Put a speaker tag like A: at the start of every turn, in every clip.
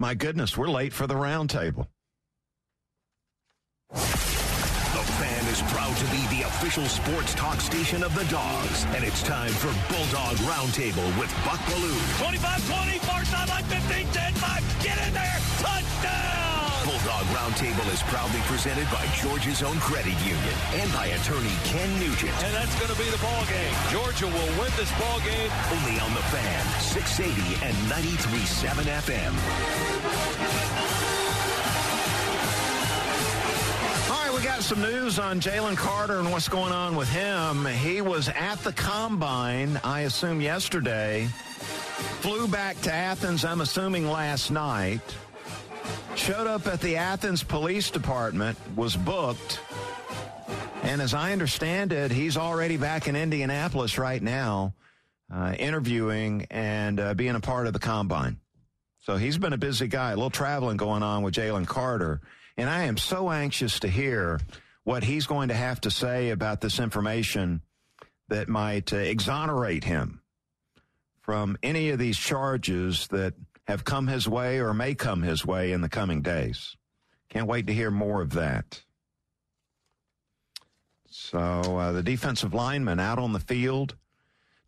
A: My goodness, we're late for the roundtable.
B: The fan is proud to be the official sports talk station of the Dogs, and it's time for Bulldog Roundtable with Buck Belue.
C: 25-20, far sideline, 15, 10, 5, get in there, touchdown!
B: Bulldog Roundtable is proudly presented by Georgia's own credit union and by attorney Ken Nugent.
C: And that's going to be the ball game. Georgia will win this ball game.
B: Only on the fan, 680 and 93.7 FM.
A: All right, we got some news on Jalen Carter and what's going on with him. He was at the combine, I assume yesterday, flew back to Athens, I'm assuming last night, showed up at the Athens Police Department, was booked, and as I understand it, he's already back in Indianapolis right now, uh, interviewing and uh, being a part of the combine. So he's been a busy guy, a little traveling going on with Jalen Carter. And I am so anxious to hear what he's going to have to say about this information that might uh, exonerate him from any of these charges that have come his way or may come his way in the coming days. Can't wait to hear more of that. So uh, the defensive lineman out on the field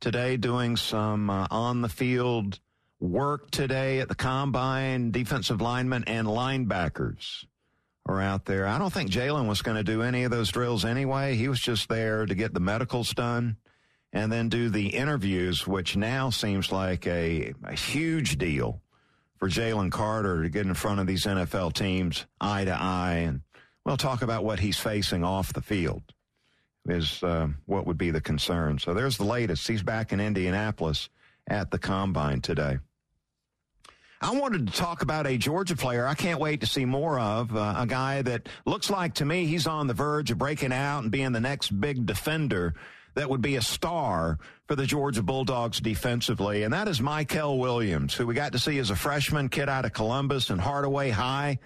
A: today doing some uh, on the field work today at the combine. Defensive linemen and linebackers are out there. I don't think Jalen was going to do any of those drills anyway. He was just there to get the medicals done and then do the interviews, which now seems like a, a huge deal for Jalen Carter to get in front of these NFL teams eye to eye. And we'll talk about what he's facing off the field is uh, what would be the concern. So there's the latest. He's back in Indianapolis at the combine today. I wanted to talk about a Georgia player I can't wait to see more of. Uh, a guy that looks like to me he's on the verge of breaking out and being the next big defender that would be a star for the Georgia Bulldogs defensively, and that is Mykel Williams, who we got to see as a freshman kid out of Columbus and Hardaway High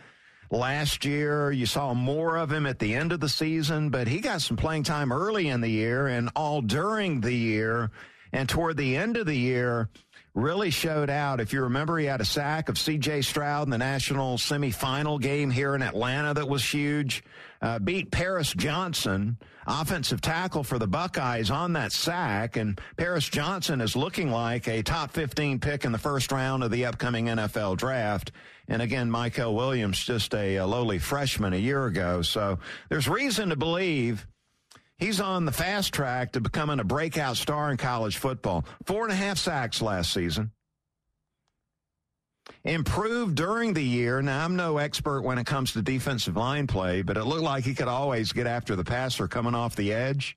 A: last year. You saw more of him at the end of the season, but he got some playing time early in the year and all during the year. And toward the end of the year, really showed out. If you remember, he had a sack of C.J. Stroud in the national semifinal game here in Atlanta that was huge. Uh, beat Paris Johnson, offensive tackle for the Buckeyes, on that sack. And Paris Johnson is looking like a top 15 pick in the first round of the upcoming NFL draft. And again, Mykel Williams, just a, a lowly freshman a year ago. So there's reason to believe He's on the fast track to becoming a breakout star in college football. Four and a half sacks last season. Improved during the year. Now, I'm no expert when it comes to defensive line play, but it looked like he could always get after the passer coming off the edge.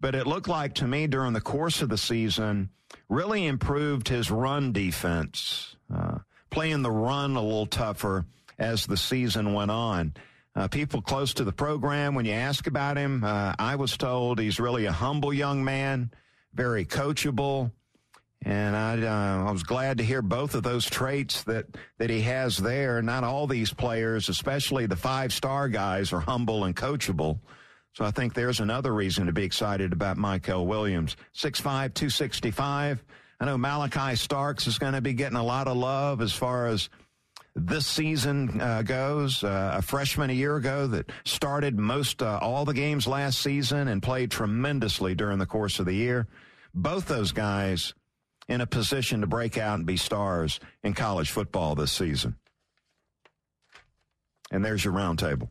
A: But it looked like to me during the course of the season, really improved his run defense, uh, playing the run a little tougher as the season went on. Uh, people close to the program, when you ask about him, uh, I was told he's really a humble young man, very coachable. And I, uh, I was glad to hear both of those traits that, that he has there. Not all these players, especially the five star guys, are humble and coachable. So I think there's another reason to be excited about Mykel Williams. 6'5, 265. I know Malaki Starks is going to be getting a lot of love as far as this season uh, goes. Uh, a freshman a year ago that started most uh, all the games last season and played tremendously during the course of the year. Both those guys in a position to break out and be stars in college football this season. And there's your roundtable.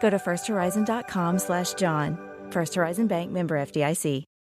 D: Go to firsthorizon.com slash John. First Horizon Bank member FDIC.